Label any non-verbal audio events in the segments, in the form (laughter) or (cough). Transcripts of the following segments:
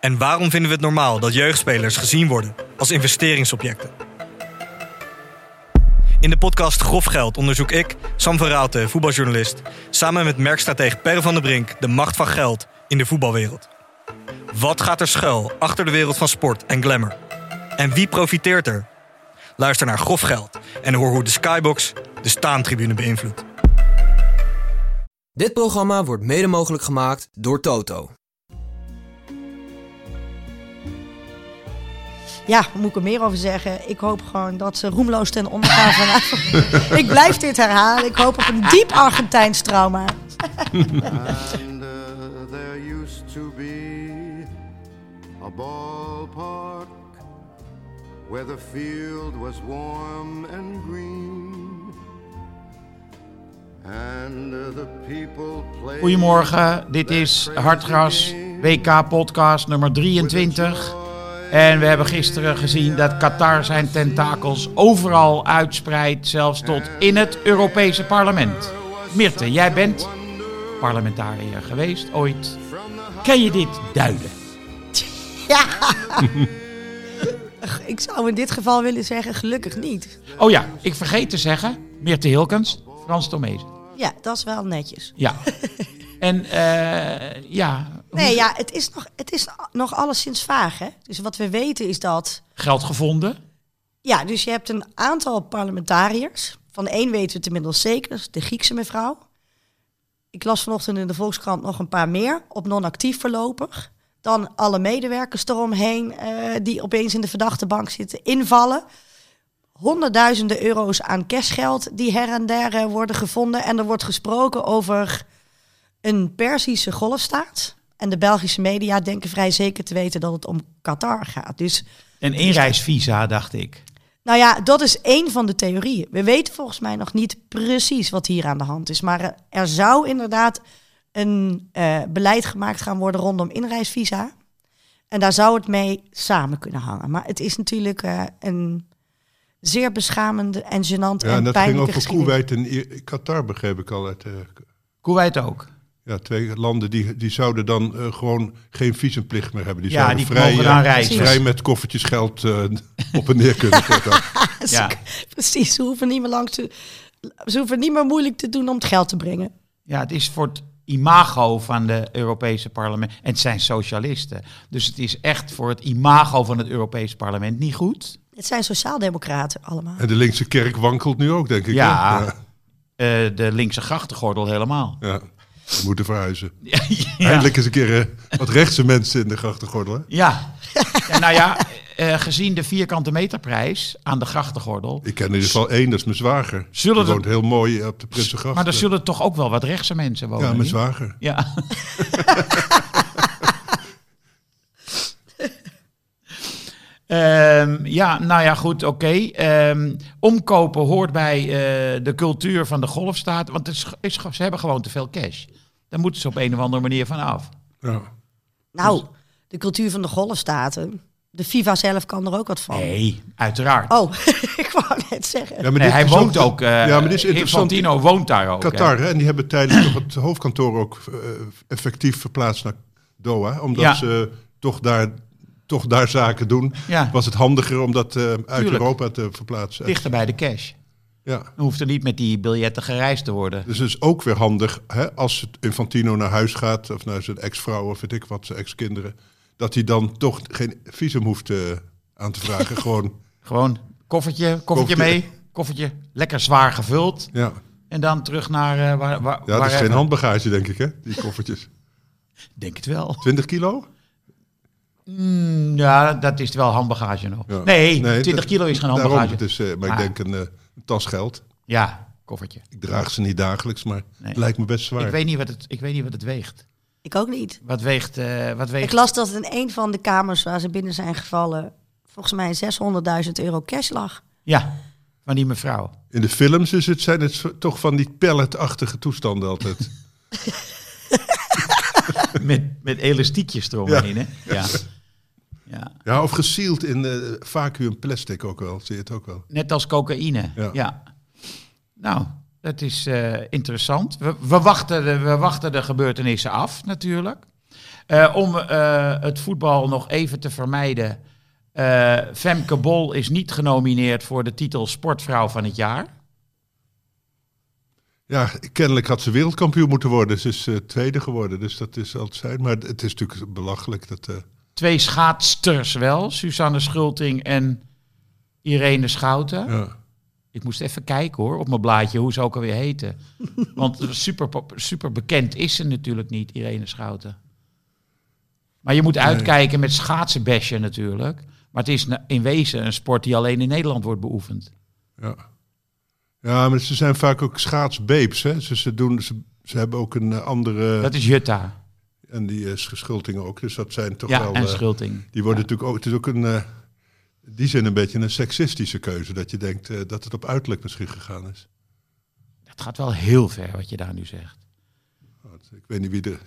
En waarom vinden we het normaal dat jeugdspelers gezien worden als investeringsobjecten? In de podcast Grof Geld onderzoek ik, Sam van voetbaljournalist, samen met merkstratege Per van der Brink de macht van geld in de voetbalwereld. Wat gaat er schuil achter de wereld van sport en glamour? En wie profiteert er? Luister naar Grof Geld en hoor hoe de Skybox de staantribune beïnvloedt. Dit programma wordt mede mogelijk gemaakt door Toto. Ja, moet ik er meer over zeggen? Ik hoop gewoon dat ze roemloos ten onder gaan vanavond. (laughs) ik blijf dit herhalen. Ik hoop op een diep Argentijns trauma. And uh, there used to be a ballpark where the field was warm and green. And uh, the people played. Goedemorgen, dit is Hartgras WK podcast nummer 23. En we hebben gisteren gezien dat Qatar zijn tentakels overal uitspreidt, zelfs tot in het Europese parlement. Mirte, jij bent parlementariër geweest ooit. Ken je dit duiden? Ja. (laughs) ik zou in dit geval willen zeggen, gelukkig niet. Oh ja, ik vergeet te zeggen, Mirte Hilkens, Frans Tomees. Ja, dat is wel netjes. Ja. (laughs) En eh, ja, Nee, ja, het is nog, het is nog alleszins vaag, hè? Dus wat we weten is dat... geld gevonden. Ja, dus je hebt een aantal parlementariërs. Van een weten we het inmiddels zeker, dat is de Griekse mevrouw. Ik las vanochtend in de Volkskrant nog een paar meer, op non-actief voorlopig. Dan alle medewerkers eromheen eh, die opeens in de verdachte bank zitten, invallen. Honderdduizenden euro's aan cashgeld die her en der eh, worden gevonden. En er wordt gesproken over een Perzische golfstaat. En de Belgische media denken vrij zeker te weten dat het om Qatar gaat. Dus Een inreisvisa, dacht ik. nou ja, dat is één van de theorieën. We weten volgens mij nog niet precies wat hier aan de hand is. Maar er- er zou inderdaad een eh, beleid gemaakt gaan worden rondom inreisvisa. En daar zou het mee samen kunnen hangen. Maar het is natuurlijk eh, een zeer beschamende en gênant Ja, en en dat ging over. Kuwait en Qatar, begreep ik al. Uit, eh, Kuwait ook. Ja, twee landen die, die zouden dan eh, gewoon geen visumplicht meer hebben. Die Ja, zouden die vrij, mogen eh, dan reizen. vrij met koffertjes geld eh, op en neer kunnen. (laughs) Ja. Precies, ze hoeven, niet meer langs te, ze hoeven niet meer moeilijk te doen om het geld te brengen. Ja, het is voor het imago van de Europese parlement. En het zijn socialisten. Dus het is echt voor het imago van het Europese parlement niet goed. Het zijn sociaaldemocraten allemaal. en de linkse kerk wankelt nu ook, denk ik. Ja. Eh, de linkse grachtengordel helemaal. ja. We moeten verhuizen. (laughs) Ja, Eindelijk eens een keer eh, wat rechtse mensen in de grachtengordel. Hè? ja. ja nou ja, eh, gezien de vierkante meterprijs aan de grachtengordel. Ik ken in ieder geval één, dat is mijn zwager. Zullen Die woont heel mooi op de Prinsengracht. Maar er zullen toch ook wel wat rechtse mensen wonen? Ja, mijn zwager. Ja. (laughs) Ehm, ja, nou ja, goed, oké. Ehm, omkopen hoort bij eh, de cultuur van de golfstaat. Want het is, is, ze hebben gewoon te veel cash. Daar moeten ze op een of andere manier van af. Ja. Nou, de cultuur van de golfstaten. De FIFA zelf kan er ook wat van. Nee, uiteraard. Oh, (laughs) ik wou net zeggen. Ja, maar Nee, hij woont ook. eh ja, maar dit is interessant. Infantino woont daar ook. hè. Qatar, hè? En die hebben tijdens toch het hoofdkantoor ook eh, effectief verplaatst naar Doha. Omdat Ja. ze toch daar, toch daar zaken doen. Ja. Was het handiger om dat eh, uit Tuurlijk. Europa te verplaatsen. Dichter bij de cash. Ja. Dan hoeft er niet met die biljetten gereisd te worden. Dus het is ook weer handig hè, als het Infantino naar huis gaat, of naar zijn ex-vrouw of weet ik wat, zijn ex-kinderen, dat hij dan toch geen visum hoeft eh, aan te vragen. (laughs) Gewoon, Gewoon koffertje, koffertje Koffertje. mee. Koffertje lekker zwaar gevuld. ja. En dan terug naar eh, waar, waar, Ja, dat is geen handbagage, denk ik, hè? Die koffertjes. (laughs) Denk het wel. 20 kilo? Mm, ja, dat is wel handbagage nog. Ja. Nee, Nee, 20 dat- kilo is geen Daarom, handbagage. het is, eh, maar Ah. ik denk een, eh, tas geld. Ja, koffertje. Ik draag ze niet dagelijks, maar Nee. het lijkt me best zwaar. Ik weet, niet wat het, ik weet niet wat het weegt. Ik ook niet. Wat weegt... eh, wat weegt Ik las dat in een van de kamers waar ze binnen zijn gevallen... volgens mij 600.000 euro cash lag. Ja, van die mevrouw. In de films is het, zijn het toch van die pelletachtige toestanden altijd. (laughs) Met, met elastiekjes eromheen, hè? Ja. Ja. Ja, of gesield in vacuüm plastic ook wel. Zie je het ook wel. Net als cocaïne. Ja. Ja. Nou, dat is eh, interessant. We, we, wachten de, we wachten de gebeurtenissen af, natuurlijk. Eh, om eh, het voetbal nog even te vermijden. Femke Bol is niet genomineerd voor de titel Sportvrouw van het jaar. Ja, kennelijk had ze wereldkampioen moeten worden. Ze is tweede geworden, dus dat is altijd zijn. Maar het is natuurlijk belachelijk. Dat, Twee schaatsters wel, Suzanne Schulting en Irene Schouten. ja. Ik moest even kijken hoor, op mijn blaadje, hoe ze ook alweer heten. (laughs) Want super, super bekend is ze natuurlijk niet, Irene Schouten. Maar je moet uitkijken met schaatsenbesje natuurlijk. Maar het is in wezen een sport die alleen in Nederland wordt beoefend. Ja. ja, maar ze zijn vaak ook schaatsbeeps. Hè? Ze, ze, doen, ze, ze hebben ook een eh, andere... Dat is Jutta. En die is geschulting ook. Dus dat zijn toch Ja, wel... en eh, Schulting. die worden Ja. natuurlijk ook... Het is ook een... eh, in die zin een beetje een seksistische keuze. Dat je denkt eh, dat het op uiterlijk misschien gegaan is. Dat gaat wel heel ver wat je daar nu zegt. Ik weet niet wie de...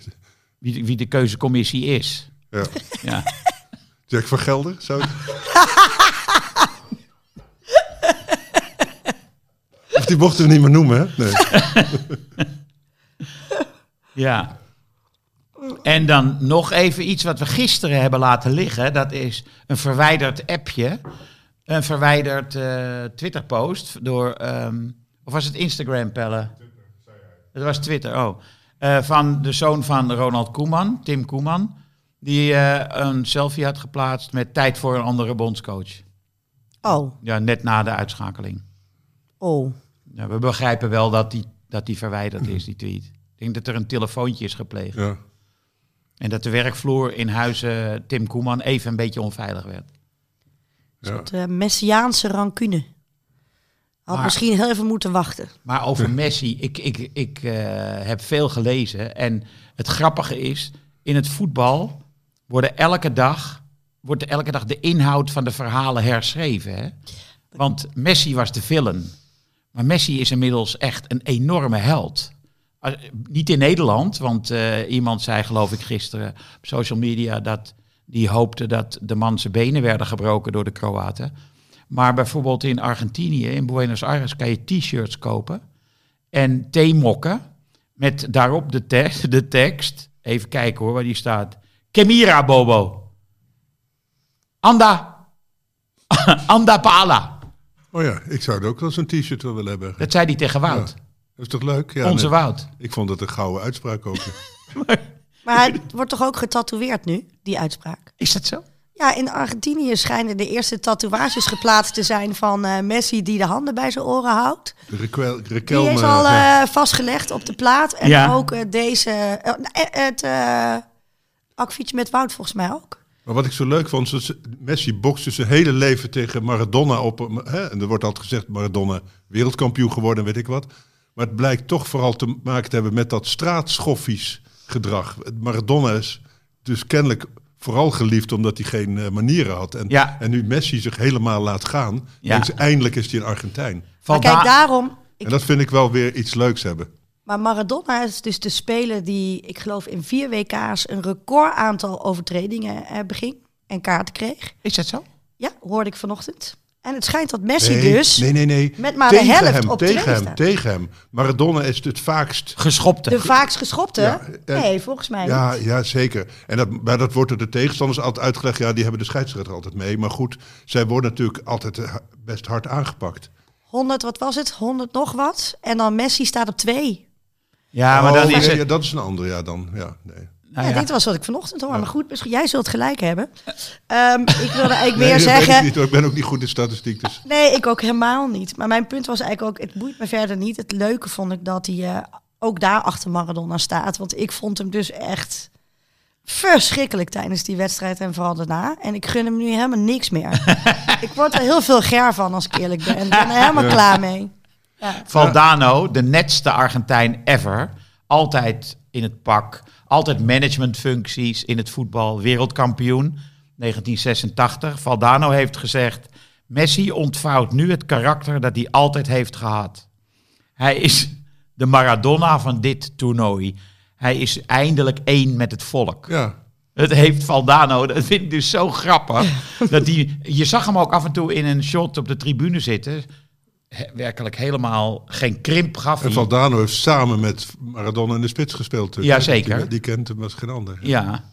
Wie de, wie de keuzecommissie is. Ja. Ja. Jack van Gelder? Zou (laughs) of die mochten we niet meer noemen, hè? Nee. (laughs) Ja. En dan nog even iets wat we gisteren hebben laten liggen. Dat is een verwijderd appje. Een verwijderd eh, Twitter-post door... ehm, of was het Instagram, Pelle? Het was Twitter, oh. Eh, van de zoon van Ronald Koeman, Tim Koeman. Die eh, een selfie had geplaatst met tijd voor een andere bondscoach. Oh, Ja, net na de uitschakeling. oh. Ja, we begrijpen wel dat die, dat die verwijderd is, die tweet. Ik denk dat er een telefoontje is gepleegd. Ja. En dat de werkvloer in huizen Tim Koeman even een beetje onveilig werd. Ja. De Messiaanse rancune. Had Maar- misschien heel even moeten wachten. Maar over Messi, ik, ik, ik eh, heb veel gelezen. En het grappige is, in het voetbal worden elke dag, wordt elke dag de inhoud van de verhalen herschreven. Hè? Want Messi was de villain. Maar Messi is inmiddels echt een enorme held. Niet in Nederland, want eh, iemand zei geloof ik gisteren op social media dat die hoopte dat de man zijn benen werden gebroken door de Kroaten. Maar bijvoorbeeld in Argentinië, in Buenos Aires, kan je t-shirts kopen en theemokken met daarop de, te- (laughs) de tekst. Even kijken hoor, waar die staat. Kemira Bobo. Anda. (laughs) Anda Pala. Oh ja, ik zou er ook wel zo'n t-shirt willen hebben. Dat zei hij tegen Wout. Is toch leuk? Ja, Onze nee. Wout. Ik vond het een gouden uitspraak ook. (laughs) Maar het (laughs) wordt toch ook getatoeëerd nu, die uitspraak? Is dat zo? Ja, in Argentinië schijnen de eerste tatoeages geplaatst te zijn van eh, Messi die de handen bij zijn oren houdt. De Raquel, Die is al ja. eh, vastgelegd op de plaat. En Ja. ook eh, deze, eh, eh, het eh akfietje met Wout volgens mij ook. Maar wat ik zo leuk vond, is Messi bokste zijn hele leven tegen Maradona op. Hè? En er wordt altijd gezegd, Maradona wereldkampioen geworden, weet ik wat. Maar het blijkt toch vooral te maken te hebben met dat straatschoffies gedrag. Maradona is dus kennelijk vooral geliefd omdat hij geen eh, manieren had. En, Ja. en nu Messi zich helemaal laat gaan, Ja. ze, eindelijk is hij een Argentijn. Maar kijk, daar- daarom... Ik, En dat vind ik wel weer iets leuks hebben. maar Maradona is dus de speler die, ik geloof in vier WK's... een record aantal overtredingen eh, beging en kaarten kreeg. Is dat zo? Ja, hoorde ik vanochtend. En het schijnt dat Messi Nee, dus... nee, nee, nee. met maar de tegen helft hem, op tegen hem, staat. tegen hem. Maradona is het vaakst Geschopte. De vaakst geschopte? Ja, en- nee, volgens mij Ja, niet. ja, zeker. En dat, maar dat wordt door de tegenstanders altijd uitgelegd. Ja, die hebben de scheidsrechter altijd mee. Maar goed, zij worden natuurlijk altijd eh, best hard aangepakt. 100, wat was het? 100 nog wat. En dan Messi staat op twee. Ja, maar dan Oh, is ja, het... ja, dat is een andere, ja dan. Ja, nee. Nou ja, ja. dit was wat ik vanochtend hoor. Maar goed, misschien, jij zult gelijk hebben. Ehm, ik wilde (laughs) eigenlijk Nee, meer zeggen... ik, niet, hoor. ik ben ook niet goed in statistiek. Dus. Nee, ik ook helemaal niet. Maar mijn punt was eigenlijk ook, het boeit me verder niet. Het leuke vond ik dat hij eh, ook daar achter Maradona staat. Want ik vond hem dus echt verschrikkelijk tijdens die wedstrijd en vooral daarna. En ik gun hem nu helemaal niks meer. (laughs) ik word er heel veel ger van, als ik eerlijk ben. Ik ben er helemaal klaar mee. Valdano, de netste Argentijn ever. Altijd in het pak. Altijd managementfuncties in het voetbal. Wereldkampioen 1986. Valdano heeft gezegd... Messi ontvouwt nu het karakter dat hij altijd heeft gehad. Hij is de Maradona van dit toernooi. Hij is eindelijk één met het volk. Ja. Het heeft Valdano, dat vind ik dus zo grappig. dat die, je zag hem ook af en toe in een shot op de tribune zitten. He- werkelijk helemaal geen krimp gaf En. Valdano heeft samen met Maradona in de spits gespeeld. Ja, zeker. Die, die kent hem als geen ander. Ja.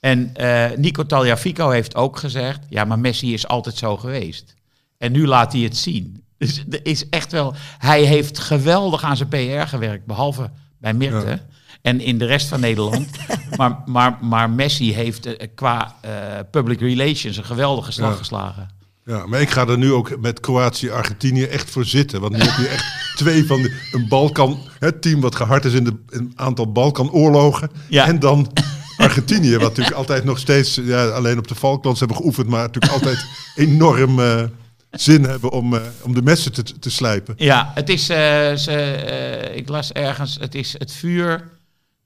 En eh, Nico Tagliafico heeft ook gezegd... ja, maar Messi is altijd zo geweest. En nu laat hij het zien. (laughs) Dus er is echt wel... Hij heeft geweldig aan zijn PR gewerkt, behalve bij Mirte... Ja. En in de rest van Nederland. (laughs) maar, maar, maar Messi heeft eh, qua eh, public relations een geweldige slag Ja. geslagen. Ja, maar ik ga er nu ook met Kroatië-Argentinië echt voor zitten. Want nu heb je echt (laughs) twee van de, een Balkan, het team wat gehard is in de, een aantal Balkanoorlogen. Ja. En dan (laughs) Argentinië, wat natuurlijk altijd nog steeds, ja, alleen op de Falklands hebben geoefend, maar natuurlijk altijd (laughs) enorm eh, zin hebben om, eh, om de messen te, te slijpen. Ja, het is, eh, ze, ik las ergens, het is het vuur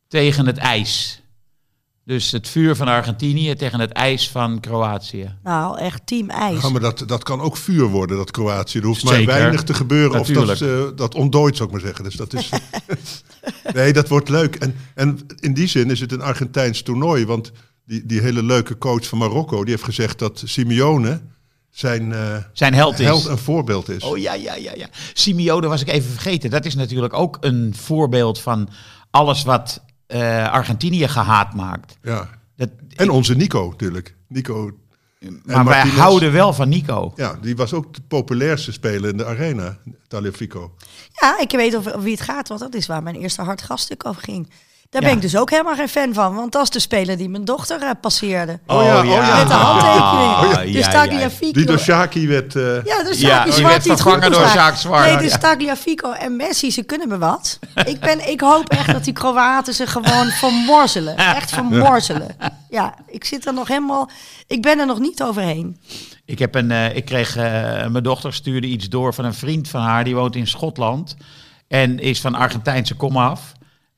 tegen het ijs. Dus het vuur van Argentinië tegen het ijs van Kroatië. Nou, echt team ijs. Ja, maar dat, dat kan ook vuur worden, dat Kroatië. Er hoeft maar weinig te gebeuren. Of dat, eh, dat ontdooit, zou ik maar zeggen. Dus dat is. (laughs) nee, dat wordt leuk. En, en in die zin is het een Argentijns toernooi. Want die, die hele leuke coach van Marokko, die heeft gezegd dat Simeone zijn eh, Zijn held is. held en voorbeeld is. Oh ja, ja, ja, ja. Simeone was ik even vergeten. Dat is natuurlijk ook een voorbeeld van alles wat eh, Argentinië gehaat maakt. Ja. Dat, En onze Nico natuurlijk. Nico. maar wij houden wel van Nico. Ja, die was ook de populairste speler in de arena, Taliafico. Ja, ik weet of, of wie het gaat, want dat is waar mijn eerste hard gaststuk over ging. Daar Ja. ben ik dus ook helemaal geen fan van, want dat is de speler die mijn dochter eh, passeerde. Oh ja, oh ja. Met de handtekening. Oh ja, dus ja, ja. Tagliafico. Die door Shaki werd... eh, Ja, dus Ja, Shaki die Zwart werd die vervangen door. Sjaak Zwart. Nee, dus. Tagliafico en Messi, ze kunnen me wat. ik, ben, ik hoop echt dat die Kroaten ze gewoon vermorzelen. Echt vermorzelen. Ja, ik zit er nog helemaal... Ik ben er nog niet overheen. Ik, heb een, eh, ik kreeg, mijn dochter stuurde iets door van een vriend van haar, die woont in Schotland. En is van Argentijnse komaf.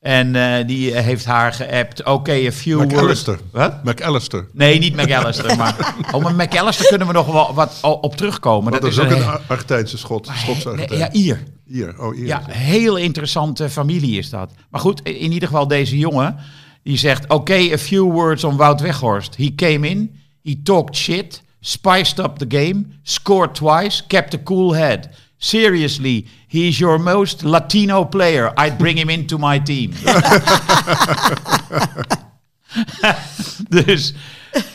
En eh, die heeft haar geappt, oké, a few words. McAllister. Wat? McAllister. Nee, niet McAllister. maar (laughs) oh, maar McAllister kunnen we nog wel wat op terugkomen. Dat, is ook een een Argentijnse Schot. Schots nee, Argentijn. ja, Ier. Hier, oh hier. Ja, heel interessante familie is dat. Maar goed, in ieder geval deze jongen, die zegt... Oké, a few words on Wout Weghorst. He came in, he talked shit, spiced up the game, scored twice, kept a cool head. Seriously, he is your most Latino player. I'd bring him into my team. (laughs) dus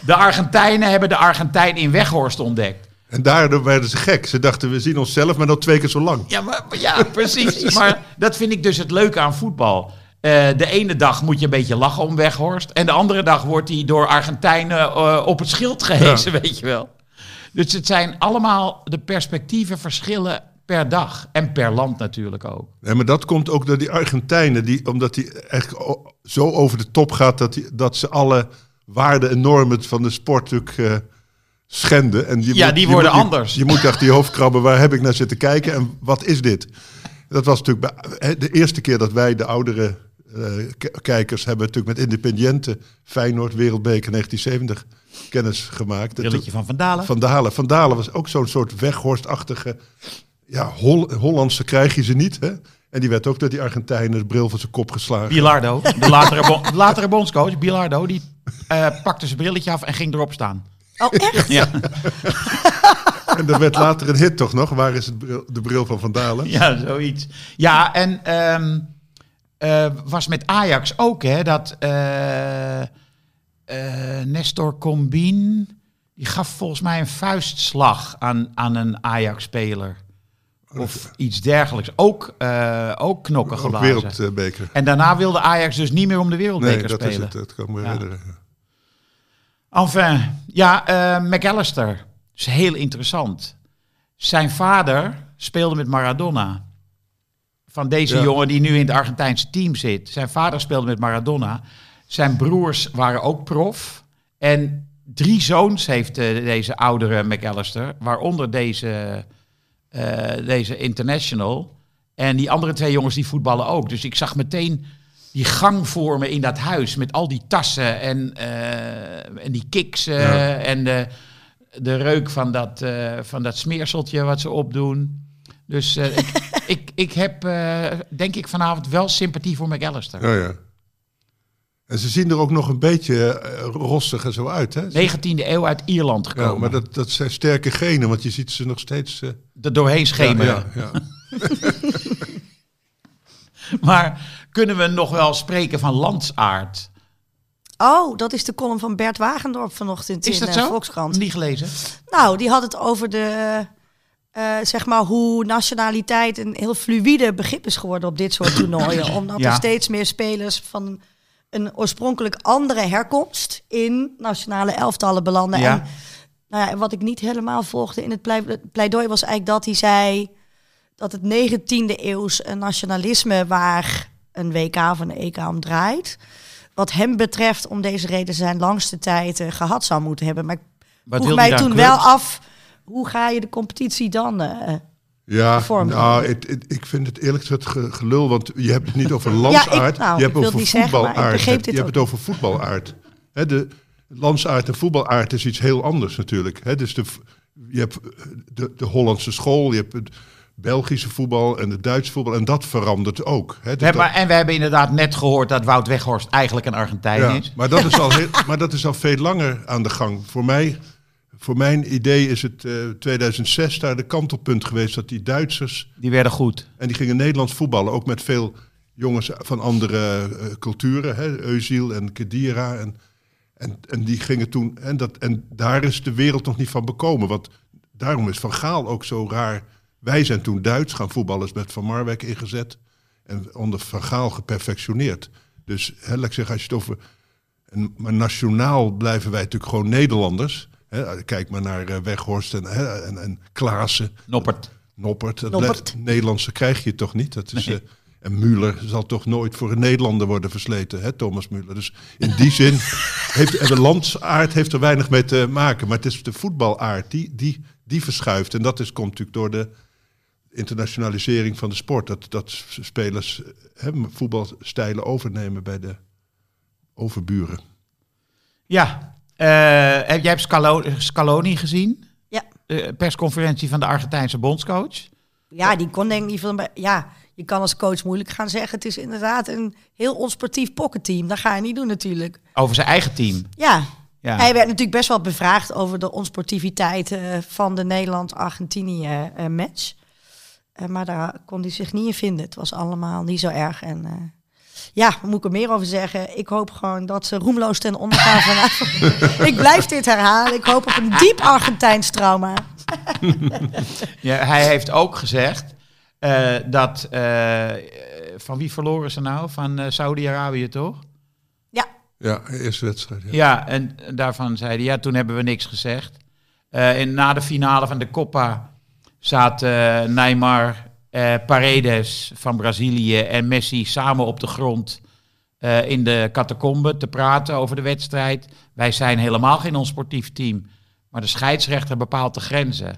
de Argentijnen hebben de Argentijn in Weghorst ontdekt. En daardoor werden ze gek. Ze dachten, we zien onszelf, maar dan twee keer zo lang. Ja, maar, ja precies. (laughs) Maar dat vind ik dus het leuke aan voetbal. Eh, de ene dag moet je een beetje lachen om Weghorst. En de andere dag wordt hij door Argentijnen eh, op het schild gehezen, weet je wel. Dus het zijn allemaal de perspectieven verschillen per dag. En per land natuurlijk ook. Nee, maar dat komt ook door die Argentijnen, die, omdat die echt zo over de top gaat dat, die, dat ze alle waarden en normen van de sport natuurlijk eh, schenden. En je Ja, die worden je- anders. Je, moet echt die hoofd krabben, waar heb ik naar zitten kijken en wat is dit? Dat was natuurlijk bij, hè, de eerste keer dat wij, de oudere eh, kijkers, hebben natuurlijk met Independiente Feyenoord Wereldbeker 1970 kennis gemaakt. Brilletje van Van Dalen. Van Dalen. Van Dalen was ook zo'n soort weghorstachtige. Ja, Hol Hollandse krijg je ze niet. Hè? En die werd ook door die Argentijnen de bril van zijn kop geslagen. Bilardo, (laughs) de latere, bon- de latere bondscoach, Bilardo, die eh, pakte zijn brilletje af en ging erop staan. Oh, echt? Ja, (laughs) En er werd later een hit toch nog. Waar is het bril- de bril van Van Dalen? ja zoiets. Ja, en ehm, eh, was met Ajax ook, hè, dat eh, eh, Nestor Combin, die gaf volgens mij een vuistslag aan, aan een Ajax-speler. Of iets dergelijks. Ook, eh, ook knokken Ook geblazen. wereldbeker. En daarna wilde Ajax dus niet meer om de Nee, wereldbeker dat is het. Dat kan me Ja. herinneren. Enfin, ja, eh, McAllister. is heel interessant. Zijn vader speelde met Maradona. Van deze Ja. jongen die nu in het Argentijnse team zit. Zijn vader speelde met Maradona. Zijn broers waren ook prof. En drie zoons heeft eh, deze oudere McAllister. Waaronder deze, eh, deze international. En die andere twee jongens die voetballen ook. Dus ik zag meteen die gang vormen in dat huis met al die tassen en, eh, en die Ja. en de, de reuk van dat, eh, van dat smeerseltje wat ze opdoen. Dus ik, (laughs) ik, ik heb denk ik vanavond wel sympathie voor McAllister. Ja, ja. En ze zien er ook nog een beetje eh, rossig en zo uit, hè? 19e eeuw uit Ierland gekomen. Ja, maar dat, dat zijn sterke genen, want je ziet ze nog steeds... eh, er doorheen schemeren. Ja, ja, ja. (laughs) Maar kunnen we nog wel spreken van landsaard? Oh, dat is de column van Bert Wagendorp vanochtend Is in dat eh, zo? Volkskrant. Niet gelezen? Nou, die had het over de, eh, zeg maar hoe nationaliteit een heel fluïde begrip is geworden op dit soort toernooien. Omdat Ja. er steeds meer spelers van een oorspronkelijk andere herkomst in nationale elftallen belanden. Ja. En nou ja, wat ik niet helemaal volgde in het plei- het pleidooi was eigenlijk dat hij zei dat het 19e eeuws een nationalisme waar een WK of een EK om draait. Wat hem betreft, om deze reden zijn langste tijd eh, gehad zou moeten hebben. Maar ik Wat vroeg mij toen clubs? wel af, hoe ga je de competitie dan? eh, Ja, vorm. nou, het, het- ik vind het eerlijk gezegd ge- gelul, want je hebt het niet over landsaard, nou, je hebt het over voetbalaard. je hebt het over voetbalaard. Hè, de landsaard en voetbalaard is iets heel anders natuurlijk. Hè, dus de, je hebt de, de Hollandse school, je hebt het Belgische voetbal en het Duitse voetbal en dat verandert ook. Hè, We Dus hebben, dat- en we hebben inderdaad net gehoord dat Wout Weghorst eigenlijk een Argentijn ja, is. maar, dat is al (laughs) heel, maar dat is al veel langer aan de gang. Voor mij, voor mijn idee is het eh, 2006 daar de kantelpunt geweest dat die Duitsers Die werden goed. En die gingen Nederlands voetballen, ook met veel jongens van andere eh, culturen, hè, Eusiel en Kedira. En, en, en die gingen toen, en, dat, en daar is de wereld nog niet van bekomen. Want daarom is Van Gaal ook zo raar. Wij zijn toen Duits gaan voetballen, is met Van Marwijk ingezet. En onder Van Gaal geperfectioneerd. Dus hè, laat ik zeggen, als je het over... En, maar nationaal blijven wij natuurlijk gewoon Nederlanders. Hè, kijk maar naar eh, Weghorst en, hè, en, en Klaassen. Noppert. Noppert. Dat Noppert. le- Nederlandse krijg je toch niet? Dat is, Nee. eh, en Muller zal toch nooit voor een Nederlander worden versleten, hè, Thomas Muller. Dus in die (laughs) zin heeft de landsaard heeft er weinig mee te maken. Maar het is de voetbalaard die, die, die verschuift. En dat is, komt natuurlijk door de internationalisering van de sport. Dat, dat spelers hè, voetbalstijlen overnemen bij de overburen. Ja. Eh, heb jij hebt Scalo- Scaloni gezien? Ja. De persconferentie van de Argentijnse bondscoach. ja, die kon denk ik niet veel. Ja, je kan als coach moeilijk gaan zeggen. Het is inderdaad een heel onsportief pocketteam. Dat ga je niet doen natuurlijk. Over zijn eigen team. Ja. Ja. Hij werd natuurlijk best wel bevraagd over de onsportiviteit eh, van de Nederland-Argentinië eh, match. Maar daar kon hij zich niet in vinden. Het was allemaal niet zo erg. En ja, moet ik er meer over zeggen? Ik hoop gewoon dat ze roemloos ten onder gaan vanavond. (laughs) ik blijf dit herhalen. Ik hoop op een diep Argentijns trauma. (laughs) Ja, hij heeft ook gezegd eh, dat... eh, van wie verloren ze nou? Van eh, Saudi-Arabië toch? Ja, Ja, eerste wedstrijd. Ja. Ja, en daarvan zei hij, ja, toen hebben we niks gezegd. Eh, en na de finale van de Copa zaten eh, Neymar, Paredes van Brazilië en Messi samen op de grond eh, in de catacombe te praten over de wedstrijd. Wij zijn helemaal geen onsportief team, maar de scheidsrechter bepaalt de grenzen.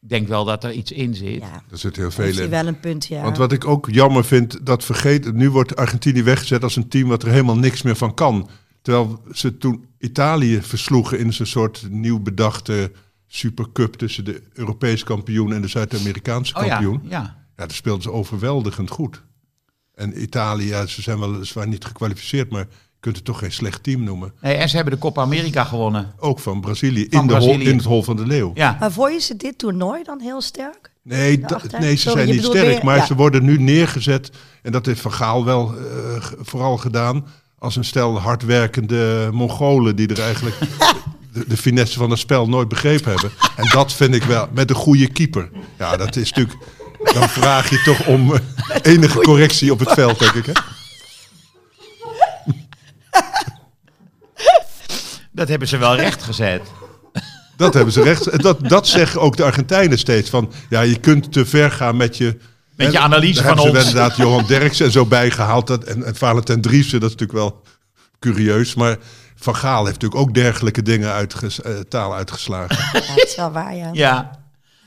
Ik denk wel dat er iets in zit. ja. Er zit heel veel in. wel een punt, ja. Want wat ik ook jammer vind, dat vergeet, nu wordt Argentinië weggezet als een team wat er helemaal niks meer van kan. Terwijl ze toen Italië versloegen in zo'n soort nieuw bedachte supercup tussen de Europese kampioen en de Zuid-Amerikaanse Oh ja, kampioen. ja. Ja, daar speelden ze overweldigend goed. En Italië, ja, ze zijn weliswaar niet gekwalificeerd, maar je kunt het toch geen slecht team noemen. Nee, en ze hebben de Copa America gewonnen. Ook van Brazilië, Van in, de hol, Brazilië. in het hol van de leeuw. Ja, Maar vond je ze dit toernooi dan heel sterk? Nee, nee ze Sorry, zijn niet sterk, weer- maar ja. ze worden nu neergezet. En dat heeft Van Gaal wel eh, vooral gedaan. Als een stel hardwerkende Mongolen die er eigenlijk (laughs) de, de finesse van het spel nooit begrepen hebben. En dat vind ik wel, met een goede keeper. Ja, dat is natuurlijk, dan vraag je toch om eh, enige correctie op het veld, denk ik. Hè? dat hebben ze wel recht gezet. Dat hebben ze recht. Dat, dat zeggen ook de Argentijnen steeds. Van, ja, je kunt te ver gaan met je... Met je analyse daar van hebben ze ons. inderdaad Johan Derksen en zo bijgehaald. Dat, en, en Valentin Driessen, dat is natuurlijk wel curieus. Maar Van Gaal heeft natuurlijk ook dergelijke dingen uitges, eh, taal uitgeslagen. Ja, (laughs) dat is wel waar, ja. Ja.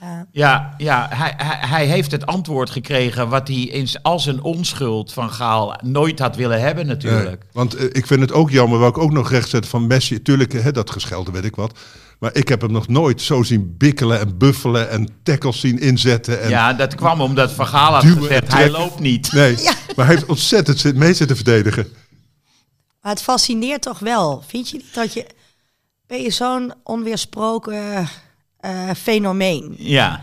Ja. Ja, ja hij, hij, hij heeft het antwoord gekregen wat hij in, z- al zijn onschuld van Gaal nooit had willen hebben natuurlijk. Nee, want eh, ik vind het ook jammer, wou ik ook nog rechtzetten van Messi. Tuurlijk, hè, dat geschelde weet ik wat. Maar ik heb hem nog nooit zo zien bikkelen en buffelen en tackles zien inzetten. En ja, dat kwam omdat Van Gaal had gezegd, hij loopt niet. Nee, maar hij heeft ontzettend mee zitten verdedigen. Maar het fascineert toch wel. Vind je niet dat je... Ben je zo'n onweersproken eh, fenomeen? Ja,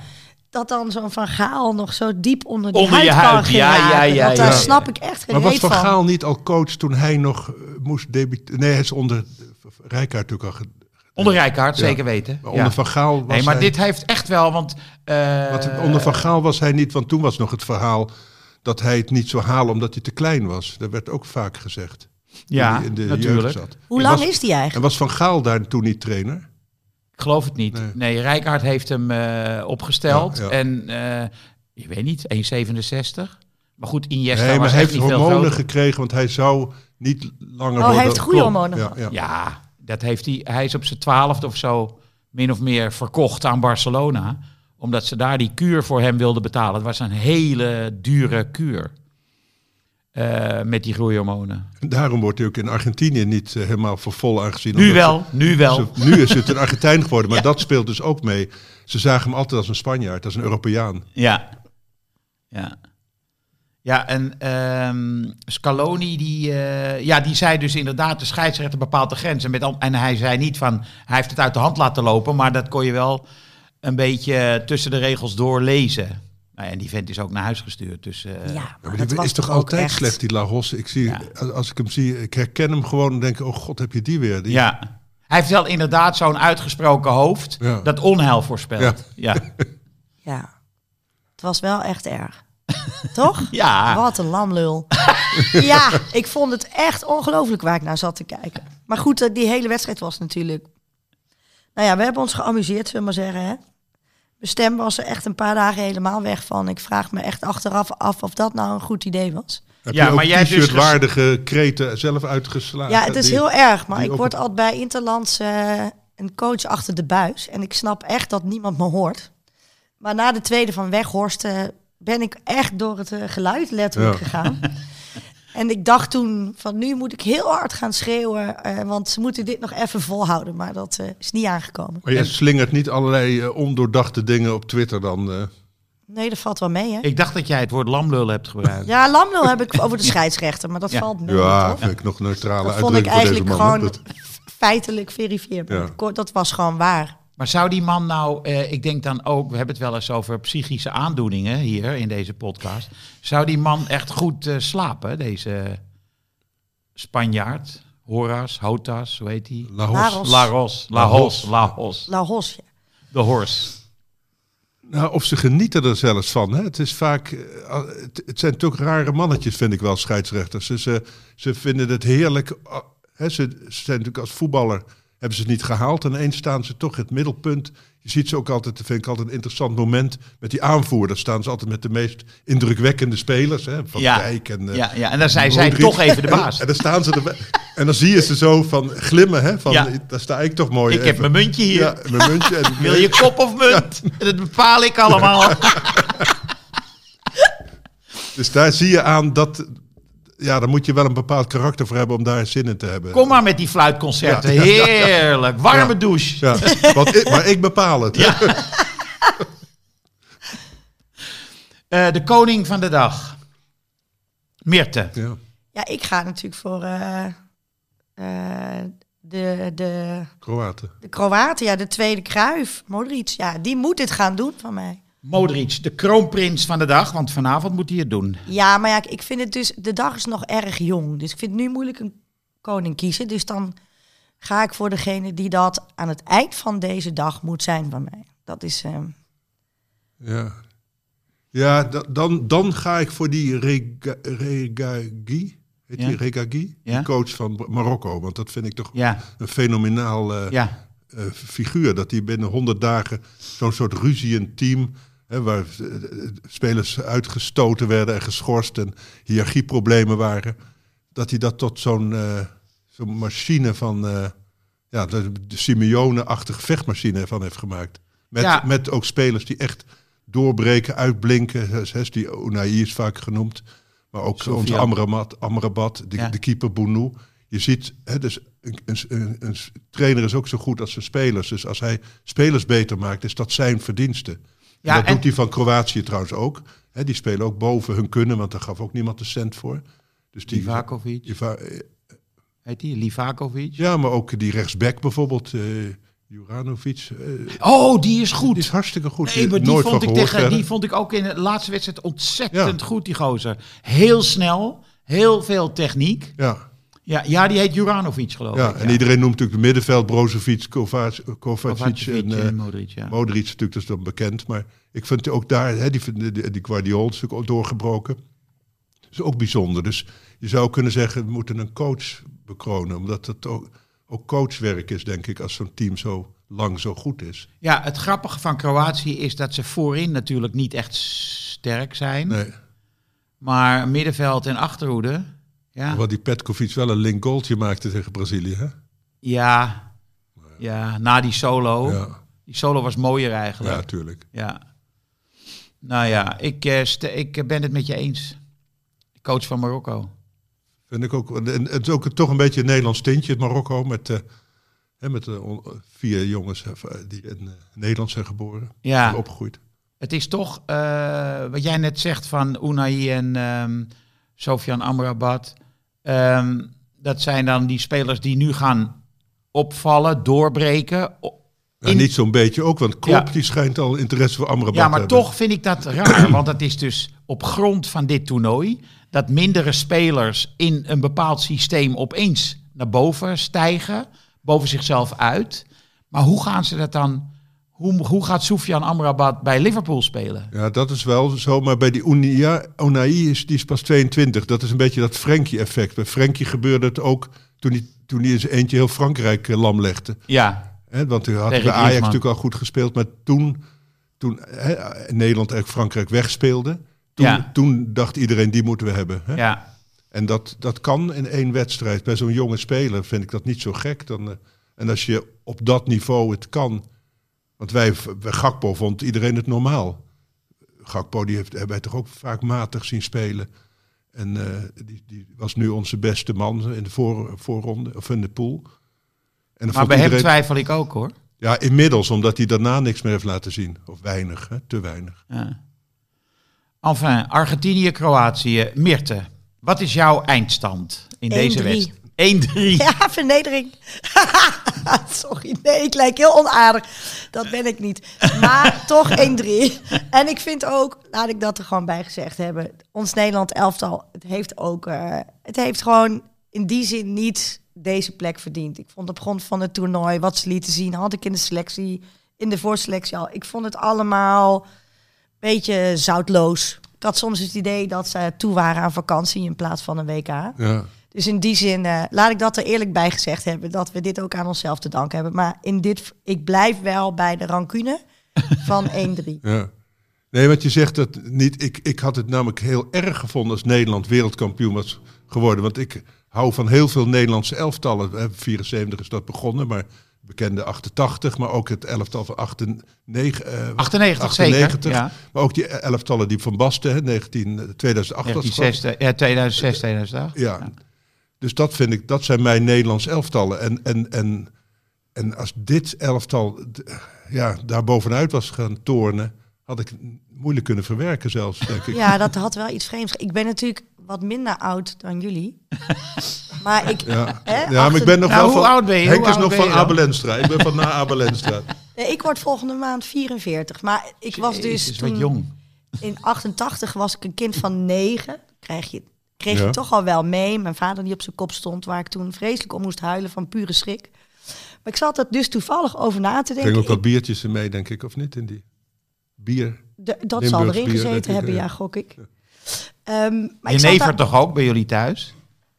Dat dan zo'n Van Gaal nog zo diep onder die Onder huid je kan huid, ja, ja, ja, dat, daar ja. snap ik echt geen Maar was Van. Gaal niet al coach toen hij nog eh, moest debuteren? Nee, hij is onder Rijkaard natuurlijk al. onder Rijkaard, Ja. zeker weten. Maar Ja. onder Van Gaal was Nee, maar hij... dit heeft echt wel, want... eh, Want onder Van Gaal was hij niet, want toen was nog het verhaal dat hij het niet zou halen omdat hij te klein was. Dat werd ook vaak gezegd. Ja, in de natuurlijk. jeugd zat. Hoe En lang was- is die En eigenlijk? was Van Gaal daar toen niet trainer? Ik geloof het niet. Nee. Nee, Rijkaard heeft hem eh, opgesteld. Ja, ja. En eh ik weet niet, 1,67. Maar goed, Iniesta nee, maar was hij heeft hormonen gekregen, want hij zou niet langer Oh, worden. hij heeft goede Klopt. hormonen Ja, gehad. ja. Ja, dat heeft hij. Hij is op zijn twaalfde of zo min of meer verkocht aan Barcelona. Omdat ze daar die kuur voor hem wilden betalen. Het was een hele dure kuur. Eh, met die groeihormonen. En daarom wordt hij ook in Argentinië niet eh, helemaal voor vol aangezien. Nu wel, nu wel. ze- nu is het een Argentijn geworden, maar (laughs) dat speelt dus ook mee. Ze zagen hem altijd als een Spanjaard, als een Europeaan. Ja. Ja. Ja, en ehm, Scaloni, die, eh, ja, die zei dus inderdaad, de scheidsrechter bepaalt de grens. En, met, en hij zei niet van, hij heeft het uit de hand laten lopen, maar dat kon je wel een beetje tussen de regels door lezen. Nou ja, en die vent is ook naar huis gestuurd. Dus, eh, Ja, Ja, maar die was is toch altijd echt- slecht, die Lagos. Ik zie, Ja. als- ik hem zie, ik herken hem gewoon en denk, oh god, heb je die weer? Die, Ja. Hij heeft wel inderdaad zo'n uitgesproken hoofd Ja. dat onheil voorspelt. Ja. Ja. (laughs) Ja, het was wel echt erg. Toch? (laughs) Ja. Wat een lamlul. (laughs) ja, ik vond het echt ongelooflijk waar ik naar zat te kijken. Maar goed, eh, die hele wedstrijd was natuurlijk... Nou ja, we hebben ons geamuseerd, zullen we maar zeggen. Hè? Mijn stem was er echt een paar dagen helemaal weg van. Ik vraag me echt achteraf af of dat nou een goed idee was. Heb Ja, je ook maar jij hebt dus t-shirt-waardige kreten zelf uitgeslagen? Ja, het is die- heel erg. Maar ik word altijd bij Interlands eh, een coach achter de buis. En ik snap echt dat niemand me hoort. Maar na de tweede van Weghorst eh, ben ik echt door het eh, geluid letterlijk Ja. gegaan. (laughs) en ik dacht toen van nu moet ik heel hard gaan schreeuwen. eh, want ze moeten dit nog even volhouden. Maar dat eh, is niet aangekomen. Maar je slingert niet allerlei eh, ondoordachte dingen op Twitter dan. eh. Nee, dat valt wel mee hè. Ik dacht dat jij het woord lamlul hebt gebruikt. Ja, Lamlul heb ik over de (laughs) scheidsrechter. Maar dat Ja. valt mee ja, toch? vind ik nog neutrale Dat vond ik uitdrukking voor deze eigenlijk man. gewoon Dat- feitelijk verifieerbaar. Ja. Dat was gewoon waar. Maar zou die man nou, eh, ik denk dan ook, we hebben het wel eens over psychische aandoeningen hier in deze podcast. Zou die man echt goed eh, slapen, deze Spanjaard? Horas, Hotas, hoe heet die? Lagos. Laros. Laros, Lahos, Lahos, La Hos, ja. de horse. Nou, of ze genieten er zelfs van. Hè? Het is vaak. eh, Het, zijn toch rare mannetjes, vind ik wel, scheidsrechters. Ze, ze, ze vinden het heerlijk. Hè? Ze, ze zijn natuurlijk als voetballer. Hebben ze het niet gehaald. En ineens staan ze toch het middelpunt. Je ziet ze ook altijd, dat vind ik altijd een interessant moment. Met die aanvoerder staan ze altijd met de meest indrukwekkende spelers. Hè? Van Ja. Dijk en. eh, Ja, ja, en dan zijn zij toch even de baas. en dan staan ze er. En dan zie je ze zo van glimmen. Hè? Van, Ja. Daar sta ik toch mooi. Ik heb mijn muntje hier. Ja, mijn muntje. En, (laughs) Wil je kop of munt? (laughs) Dat bepaal ik allemaal. (laughs) Dus daar zie je aan dat. Ja, daar moet je wel een bepaald karakter voor hebben om daar zin in te hebben. Kom maar met die fluitconcerten. Ja, ja. Heerlijk. Warme Ja. douche. Ja, want ik, maar ik bepaal het. Ja. Eh, de koning van de dag. Mirte. Ja. Ja, ik ga natuurlijk voor eh, eh, de, de, Kroaten. de Kroaten, ja, de tweede Kruif, Modric. Ja, die moet dit gaan doen van mij. Modric, de kroonprins van de dag. Want vanavond moet hij het doen. Ja, maar ja, ik vind het dus, de dag is nog erg jong. Dus ik vind het nu moeilijk een koning kiezen. Dus dan ga ik voor degene die dat aan het eind van deze dag moet zijn van mij. Dat is, eh, Ja, ja da- dan, dan ga ik voor die Rega- Regagi. Heet Ja. die Regagi? Ja. Die coach van Marokko. Want dat vind ik toch Ja, een fenomenaal eh, ja. eh, figuur. Dat hij binnen 100 dagen zo'n soort ruziend team. Hè, waar eh, eh, spelers uitgestoten werden en geschorst en hiërarchieproblemen waren. Dat hij dat tot zo'n eh, zo'n machine van. ja, de, Simeone-achtige vechtmachine van heeft gemaakt. Met, Ja. met ook spelers die echt doorbreken, uitblinken. Die Unai is vaak genoemd. Maar ook onze Amrabat, Amrabat de, Ja. de keeper Bounou. Je ziet, hè, dus een, een, een trainer is ook zo goed als zijn spelers. Dus als hij spelers beter maakt, is dat zijn verdienste. Ja, dat en- doet hij van Kroatië trouwens ook. Die spelen ook boven hun kunnen, want daar gaf ook niemand een cent voor. Dus die, Livakovic. Iva- eh, Heet die? Livakovic? ja, maar ook die rechtsback bijvoorbeeld, eh Juranovic. eh, Oh, die is goed. die is hartstikke goed. Nee, maar die Nooit vond, van ik tegen, die vond ik ook in de laatste wedstrijd ontzettend Ja. goed, die gozer. Heel snel, heel veel techniek. Ja, Ja, ja die heet Juranovic, geloof ja, ik. en iedereen noemt natuurlijk de middenveld Brozovic, Kovac, Kovacic Kovacic en, eh, en Modric, ja. Modric natuurlijk, dat is dan bekend. Maar ik vind ook daar, hè, die, die, die, is natuurlijk ook doorgebroken. Dat is ook bijzonder. Dus je zou kunnen zeggen, we moeten een coach bekronen. Omdat het ook, ook coachwerk is, denk ik, als zo'n team zo lang zo goed is. Ja, het grappige van Kroatië is dat ze voorin natuurlijk niet echt sterk zijn. Nee. Maar middenveld en achterhoede, ja, Wat die Petkovic wel een link goaltje maakte tegen Brazilië. Hè? ja, ja, na die solo. Ja, Die solo was mooier ja, eigenlijk. natuurlijk. Ja. Nou ja, ik, eh, ik ben het met je eens. Coach van Marokko. Vind ik ook. En het is ook toch een beetje een Nederlands tintje, het Marokko. Met, hè, met eh, vier jongens die in Nederland zijn geboren. Ja. en Opgegroeid. Het is toch, wat jij net zegt van Unai en ehm Sofian Amrabat. Ehm, dat zijn dan die spelers die nu gaan opvallen, doorbreken. Ja, in- niet zo'n beetje ook, want Klopp Ja. die schijnt al interesse voor Amrabat Ja, te maar hebben. toch vind ik dat raar. (clears throat) want dat is dus op grond van dit toernooi. Dat mindere spelers in een bepaald systeem opeens naar boven stijgen. Boven zichzelf uit. Maar hoe gaan ze dat dan... Hoe, hoe gaat Soufiane Amrabat bij Liverpool spelen? Ja, dat is wel zo. Maar bij die Unia, Unai is, die is pas 22. Dat is een beetje dat Frenkie-effect. Bij Frenkie gebeurde het ook toen hij, toen hij zijn eentje heel Frankrijk eh, lam legde. Ja, want hij had bij Ajax Griezmann. natuurlijk al goed gespeeld. Maar toen, toen Nederland eigenlijk Frankrijk wegspeelde... Toen, Ja. toen dacht iedereen, die moeten we hebben. Ja. En dat, dat kan in één wedstrijd. Bij zo'n jonge speler vind ik dat niet zo gek. Dan, eh, en als je op dat niveau het kan... Want wij, bij Gakpo vond iedereen het normaal. Gakpo die heeft, hebben wij toch ook vaak matig zien spelen. En eh, die, die was nu onze beste man in de voor, voorronde, of in de pool. En Maar bij hem twijfel ik ook hoor. Ja, inmiddels, omdat hij daarna niks meer heeft laten zien. Of weinig, hè? te weinig. Ja. Enfin, Argentinië, Kroatië. Mirte, wat is jouw eindstand in deze 1-3. wedstrijd? 1-3. Ja, vernedering. (laughs) Sorry, nee, ik lijk heel onaardig. Dat ben ik niet. Maar (laughs) toch 1-3. En ik vind ook, laat ik dat er gewoon bij gezegd hebben, ons Nederland elftal, het heeft ook, eh, het heeft gewoon in die zin niet deze plek verdiend. Ik vond op grond van het toernooi, wat ze lieten zien, had ik in de selectie, in de voorselectie al, ik vond het allemaal een beetje zoutloos. Ik had soms het idee dat ze toe waren aan vakantie in plaats van een WK. Ja. Dus in die zin, eh, laat ik dat er eerlijk bij gezegd hebben, dat we dit ook aan onszelf te danken hebben. Maar in dit, ik blijf wel bij de rancune van (laughs) 1-3. Ja. Nee, want je zegt dat niet. Ik, ik had het namelijk heel erg gevonden als Nederland wereldkampioen was geworden. Want ik hou van heel veel Nederlandse elftallen. Hè, 74 is dat begonnen, maar bekende 88, maar ook het elftal van 98. eh, 98, zeker. Ja. Maar ook die elftallen die van Basten, hè, 19, 2008 was het, geloof ik. 1960, ja, 2006, 2008. Ja. Dus dat vind ik, dat zijn mijn Nederlands elftallen. En, en, en, en als dit elftal ja, daar bovenuit was gaan tornen, had ik moeilijk kunnen verwerken zelfs, denk ik. Ja, dat had wel iets vreemds. Ik ben natuurlijk wat minder oud dan jullie. Maar ik, Ja, Hè, ja maar achter- ik ben nog Nou, wel hoe van... oud ben je? Henk Hoe is nog van je dan? Abel Enstra. Ik ben van na Abel Enstra. (laughs) nee, ik word volgende maand 44. Maar ik was dus Jezus, wat toen, jong. in 88 was ik een kind van 9. Krijg je, kreeg Ja. je toch al wel mee. Mijn vader die op zijn kop stond, waar ik toen vreselijk om moest huilen van pure schrik. Maar ik zat er dus toevallig over na te denken. gingen ook wat Ik- biertjes mee, denk ik, of niet? In die bier. De- dat Limburgs zal erin bier, gezeten ik, hebben, ja. ja, gok ik. Ehm, maar Je ik daar- toch ook bij jullie thuis?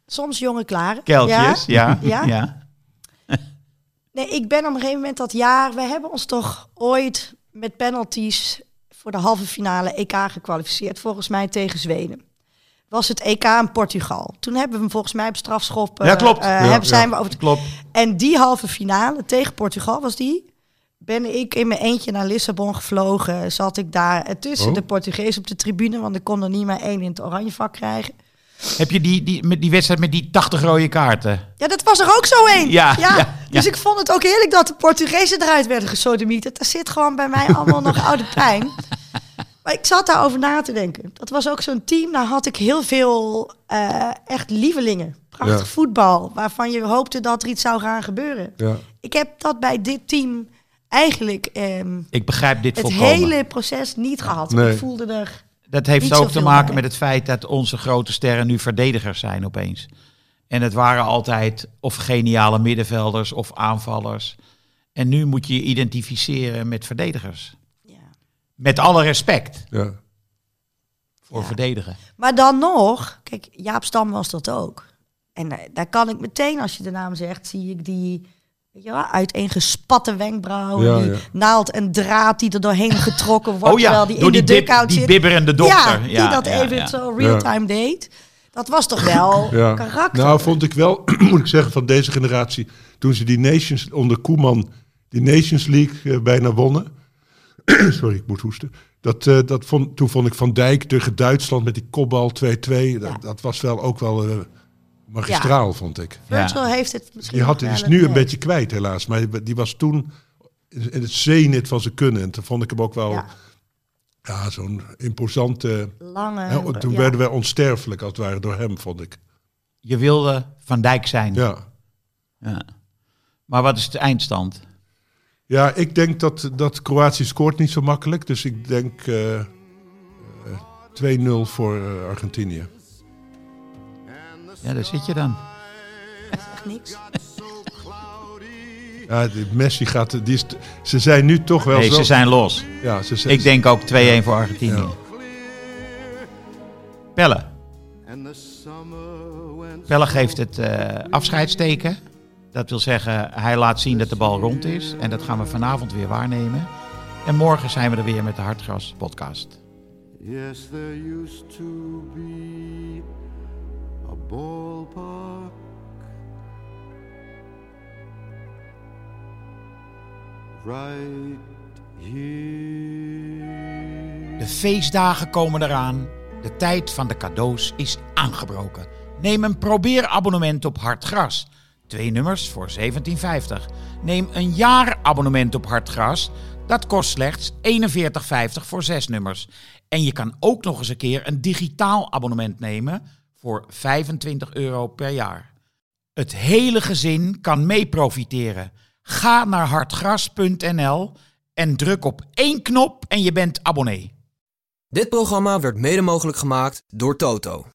soms jonge klaren. Keltjes, ja. Ja? ja. (laughs) Nee, ik ben op een gegeven moment dat jaar... We hebben ons toch ooit met penalties voor de halve finale EK gekwalificeerd. Volgens mij tegen Zweden. Was het EK in Portugal. Toen hebben we hem volgens mij op strafschop... Ja, klopt. eh, Ja, hebben, zijn ja. we over Klopt. En die halve finale tegen Portugal was die... ben ik in mijn eentje naar Lissabon gevlogen. Zat ik daar eh, tussen Oh. de Portugees op de tribune, want ik kon er niet maar één in het oranje vak krijgen. Heb je die, die, met die wedstrijd met die 80 rode kaarten? Ja, dat was er ook zo één. Ja, ja, Dus ja. ik vond het ook heerlijk dat de Portugezen eruit werden gesodemieterd. Daar zit gewoon bij mij allemaal nog oude pijn. Maar ik zat daarover na te denken. Dat was ook zo'n team, daar had ik heel veel eh, echt lievelingen. Prachtig Ja. voetbal, waarvan je hoopte dat er iets zou gaan gebeuren. Ja. Ik heb dat bij dit team eigenlijk ehm, Ik begrijp dit het volkomen. hele proces niet gehad. Nee. Ik voelde er... Dat heeft Niet ook te maken bij. met het feit dat onze grote sterren nu verdedigers zijn opeens. En het waren altijd of geniale middenvelders of aanvallers. En nu moet je je identificeren met verdedigers. Ja. Met alle respect Ja. voor Ja. verdedigen. Maar dan nog, kijk, Jaap Stam was dat ook. En eh, daar kan ik meteen, als je de naam zegt, zie ik die weet je wel, uiteengespatte wenkbrauwen, Ja, die ja. naald en draad die er doorheen (laughs) getrokken wordt, Oh ja, terwijl die door in de die, bib- dugout die zit. bibberende dokter. Ja, die dat ja, even ja. zo real-time deed. Dat was toch wel (clears throat) Ja. karakter. Nou, vond ik wel, (clears throat) moet ik zeggen, van deze generatie. Toen ze die Nations onder Koeman, die Nations League eh, bijna wonnen. (clears throat) Sorry, ik moet hoesten. Dat, eh, dat vond, toen vond ik Van Dijk tegen Duitsland met die kopbal 2-2. Dat, Ja. dat was wel ook wel eh, magistraal, vond ik. Virgil heeft het misschien Die had, is nu een beetje kwijt, helaas. Maar die- was toen in het zenit van zijn kunnen. En toen vond ik hem ook wel Ja. ja. zo'n imposante... lange. hè, toen ja. werden wij onsterfelijk, als het ware, door hem, vond ik. Je wilde Van Dijk zijn. Ja. Ja. Maar wat is de eindstand? Ja, ik denk dat, dat Kroatië scoort niet zo makkelijk. Dus ik denk eh, eh, 2-0 voor eh, Argentinië. Ja, daar zit je dan. Echt niks. (laughs) Ja, Messi gaat... Die is, t- ze zijn nu toch wel Nee, zo... ze zijn los. Ja, ze zijn, Ik denk ook 2-1 voor Argentinië. Ja. Pelle. Pelle geeft het eh afscheidsteken. Dat wil zeggen, hij laat zien dat de bal rond is. En dat gaan we vanavond weer waarnemen. En morgen zijn we er weer met de Hartgras podcast. Yes, there used to be a ballpark right here. De feestdagen komen eraan. De tijd van de cadeaus is aangebroken. Neem een probeerabonnement op Hartgras. Twee nummers voor 17,50. Neem een jaarabonnement op Hartgras. Dat kost slechts 41,50 voor zes nummers. En je kan ook nog eens een keer een digitaal abonnement nemen voor 25 euro per jaar. Het hele gezin kan mee profiteren. Ga naar hartgras.nl en druk op één knop en je bent abonnee. Dit programma werd mede mogelijk gemaakt door Toto.